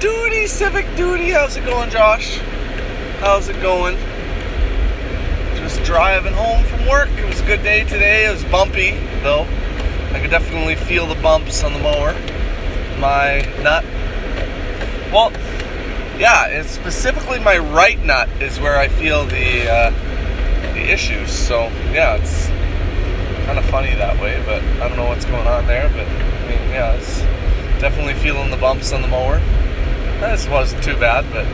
duty, civic duty. How's it going, Josh? How's it going? Just driving home from work. It was a good day today. It was bumpy, though. I could definitely feel the bumps on the mower. My nut. Well, yeah, it's specifically my right nut is where I feel the uh, the issues. So yeah, it's kind of funny that way. But I don't know what's going on there. But I mean, yeah, it's definitely feeling the bumps on the mower. This wasn't too bad, but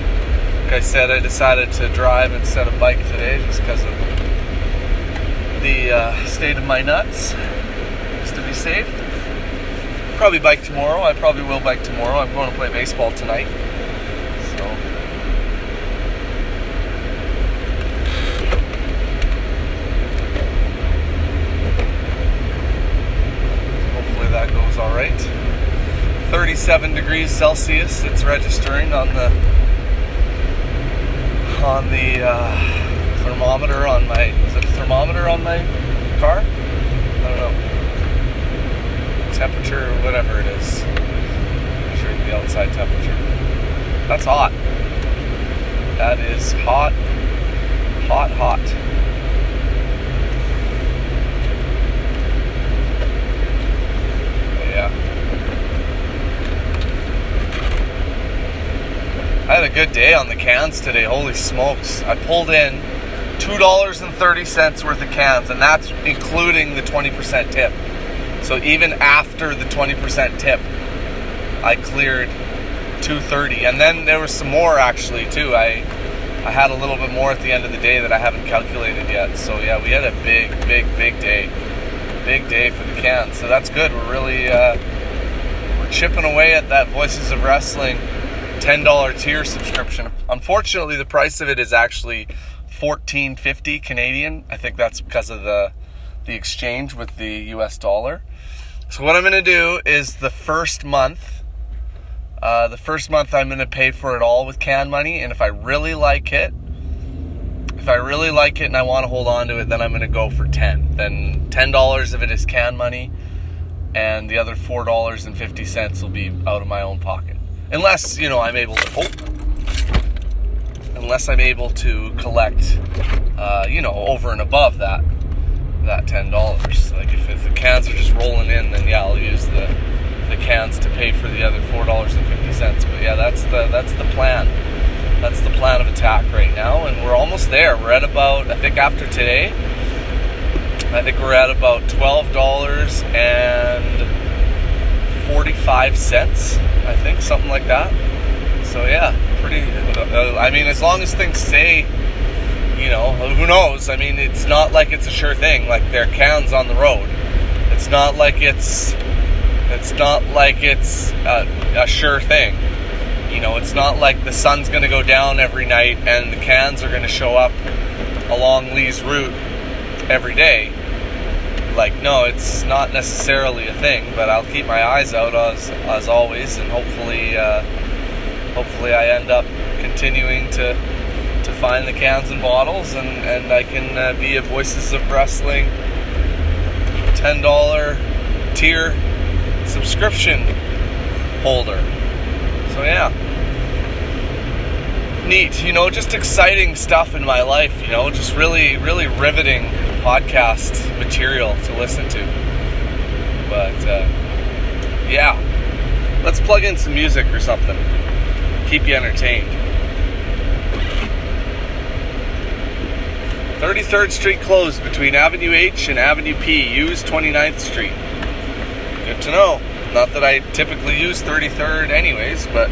like I said, I decided to drive instead of bike today just because of the uh, state of my nuts, just to be safe. Probably bike tomorrow. I probably will bike tomorrow. I'm going to play baseball tonight. So. Hopefully that goes all right. 37 degrees Celsius. It's registering on the on the uh, thermometer on my. Is it a thermometer on my car? I don't know. Temperature, whatever it is. Sure, the outside temperature. That's hot. That is hot, hot, hot. Yeah. I had a good day on the cans today. Holy smokes. I pulled in $2.30 worth of cans, and that's including the 20% tip. So even after the 20% tip, I cleared 230. And then there was some more actually too. I I had a little bit more at the end of the day that I haven't calculated yet. So yeah, we had a big, big, big day. Big day for the cans. So that's good. We're really uh, we're chipping away at that Voices of Wrestling $10 tier subscription. Unfortunately, the price of it is actually 14.50 Canadian. I think that's because of the the exchange with the US dollar. So what I'm going to do is the first month uh, the first month I'm going to pay for it all with can money and if I really like it if I really like it and I want to hold on to it then I'm going to go for 10. Then $10 of it is can money and the other $4.50 will be out of my own pocket unless you know I'm able to hope, unless I'm able to collect, uh, you know, over and above that that ten dollars. Like if, if the cans are just rolling in, then yeah, I'll use the the cans to pay for the other four dollars and fifty cents. But yeah, that's the that's the plan. That's the plan of attack right now, and we're almost there. We're at about I think after today. I think we're at about twelve dollars and 45 cents, I think, something like that. So, yeah, pretty. Uh, I mean, as long as things stay, you know, who knows? I mean, it's not like it's a sure thing. Like, there are cans on the road. It's not like it's. It's not like it's a, a sure thing. You know, it's not like the sun's going to go down every night and the cans are going to show up along Lee's route every day like no it's not necessarily a thing but i'll keep my eyes out as as always and hopefully uh, hopefully i end up continuing to to find the cans and bottles and and i can uh, be a voices of wrestling $10 tier subscription holder. So yeah neat you know just exciting stuff in my life you know just really really riveting podcast material to listen to. But uh, yeah, let's plug in some music or something. Keep you entertained. 33rd Street closed between Avenue H and Avenue P. Use 29th Street. Good to know. Not that I typically use 33rd anyways, but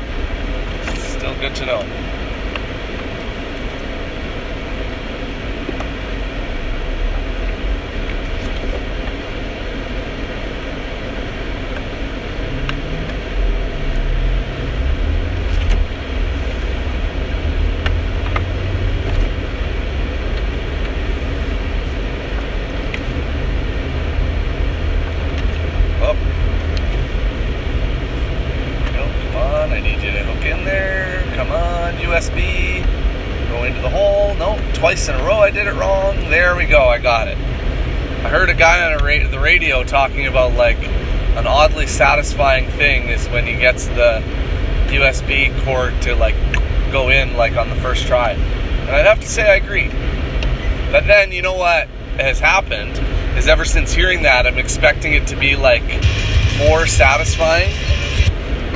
still good to know. Twice in a row I did it wrong. There we go, I got it. I heard a guy on ra- the radio talking about like an oddly satisfying thing is when he gets the USB cord to like go in like on the first try. And I'd have to say I agree. But then you know what has happened is ever since hearing that I'm expecting it to be like more satisfying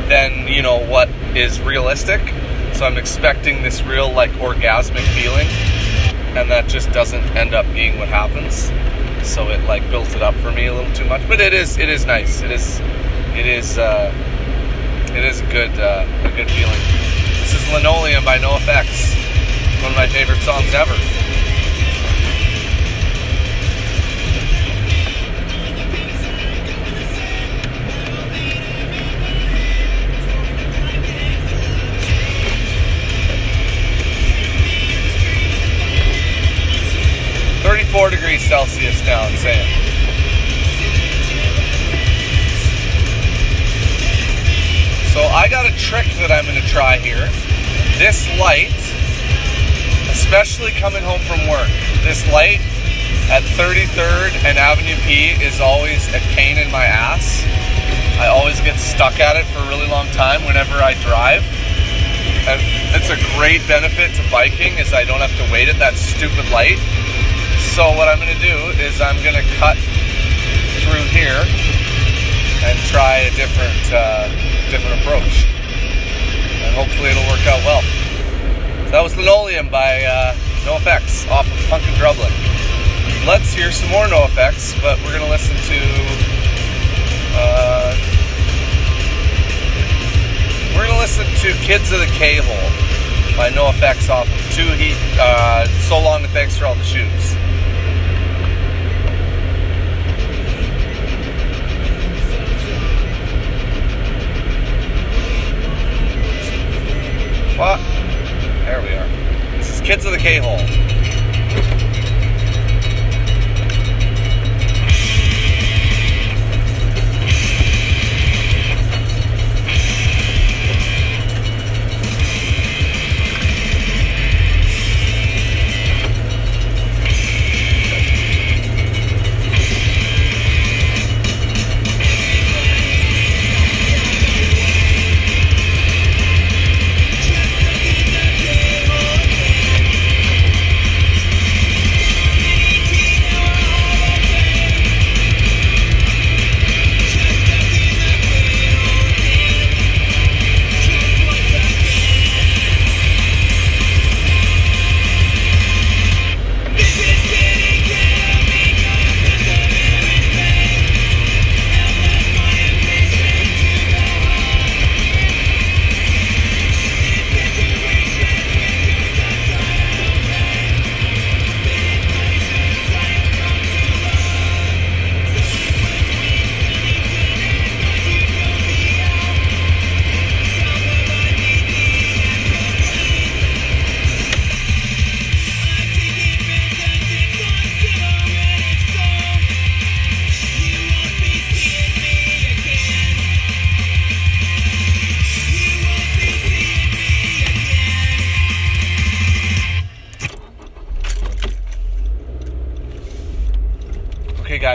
than you know what is realistic. So I'm expecting this real like orgasmic feeling, and that just doesn't end up being what happens. So it like built it up for me a little too much, but it is it is nice. It is it is uh, it is a good uh, a good feeling. This is Linoleum by NOFX, one of my favorite songs ever. Celsius now in Sam. So I got a trick that I'm going to try here. This light, especially coming home from work, this light at 33rd and Avenue P is always a pain in my ass. I always get stuck at it for a really long time whenever I drive. And it's a great benefit to biking is I don't have to wait at that stupid light. So what I'm going to do is I'm going to cut through here and try a different uh, different approach. And hopefully it'll work out well. So that was Linoleum by uh, NOFX off of Punk in Drublic. Let's hear some more NOFX, but we're going to listen to. Uh, we're going to listen to Kids of the K Hole by NOFX off of Two Heat. Uh, so long and thanks for all the shoes. What? There we are. This is Kids of the K-Hole.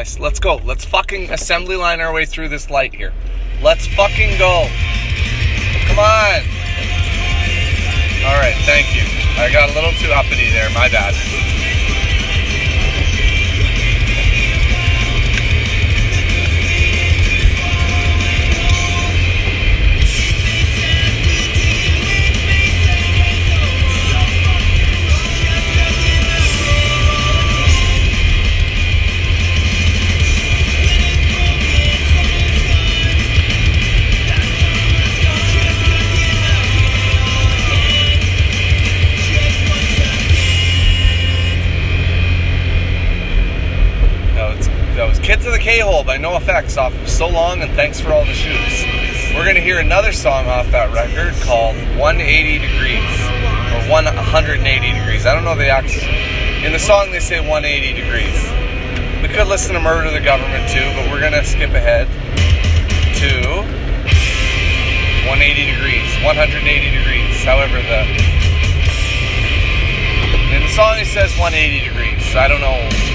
Guys, let's go. Let's fucking assembly line our way through this light here. Let's fucking go. Come on. All right, thank you. I got a little too uppity there. My bad. NOFX off of So Long and Thanks for All the Shoes. We're going to hear another song off that record called 180 Degrees or 180 Degrees. I don't know the actual. In the song they say 180 degrees. We could listen to Murder the Government too, but we're going to skip ahead to 180 degrees, 180 degrees. However, the in the song it says 180 degrees. I don't know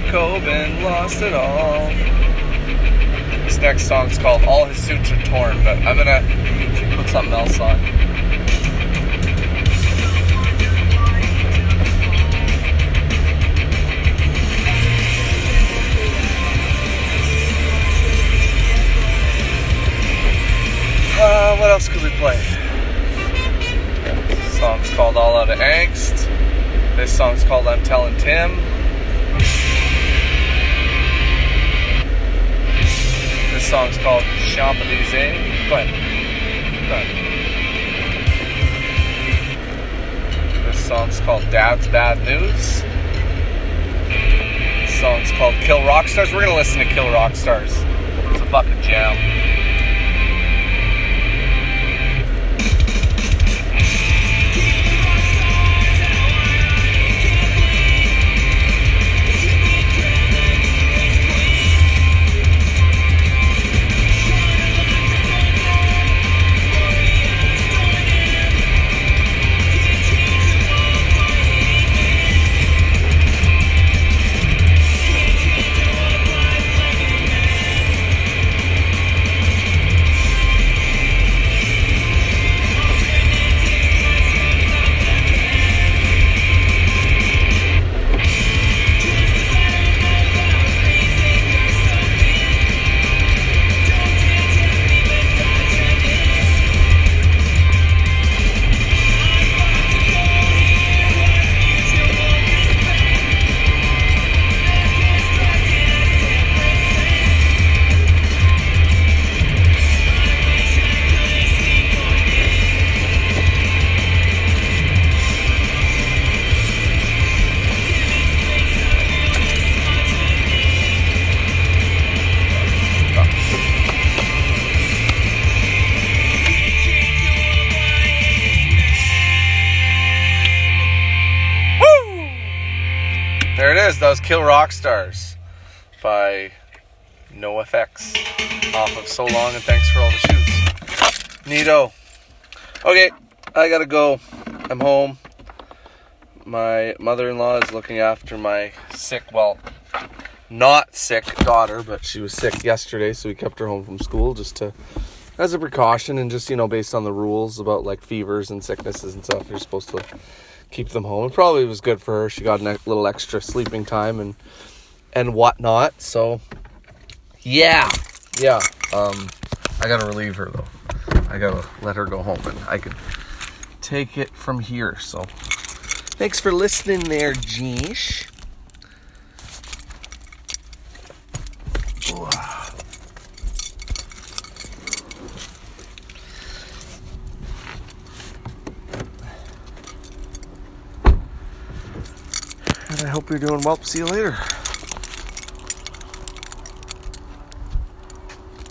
Coben lost it all. This next song's called All His Suits Are Torn, but I'm gonna put something else on. Uh, what else could we play? This song's called All Out of Angst. This song's called I'm Telling Tim. Song's called Champs-Élysées. Go ahead. Go ahead. This song's called Dad's Bad News. This song's called Kill Rock Stars. We're gonna listen to Kill Rock Stars. It's a fucking jam. Was Kill Rock Stars by NOFX off of So Long and Thanks for All the Shoes. Neato. Okay, I gotta go. I'm home. My mother in law is looking after my sick, well, not sick daughter, but she was sick yesterday, so we kept her home from school just to, as a precaution and just, you know, based on the rules about like fevers and sicknesses and stuff, you're supposed to keep them home. It probably was good for her. She got a little extra sleeping time and and whatnot. So yeah, yeah. Um, I gotta relieve her though. I gotta let her go home, and I can take it from here. So thanks for listening, there, Jeesh. You're doing well. See you later.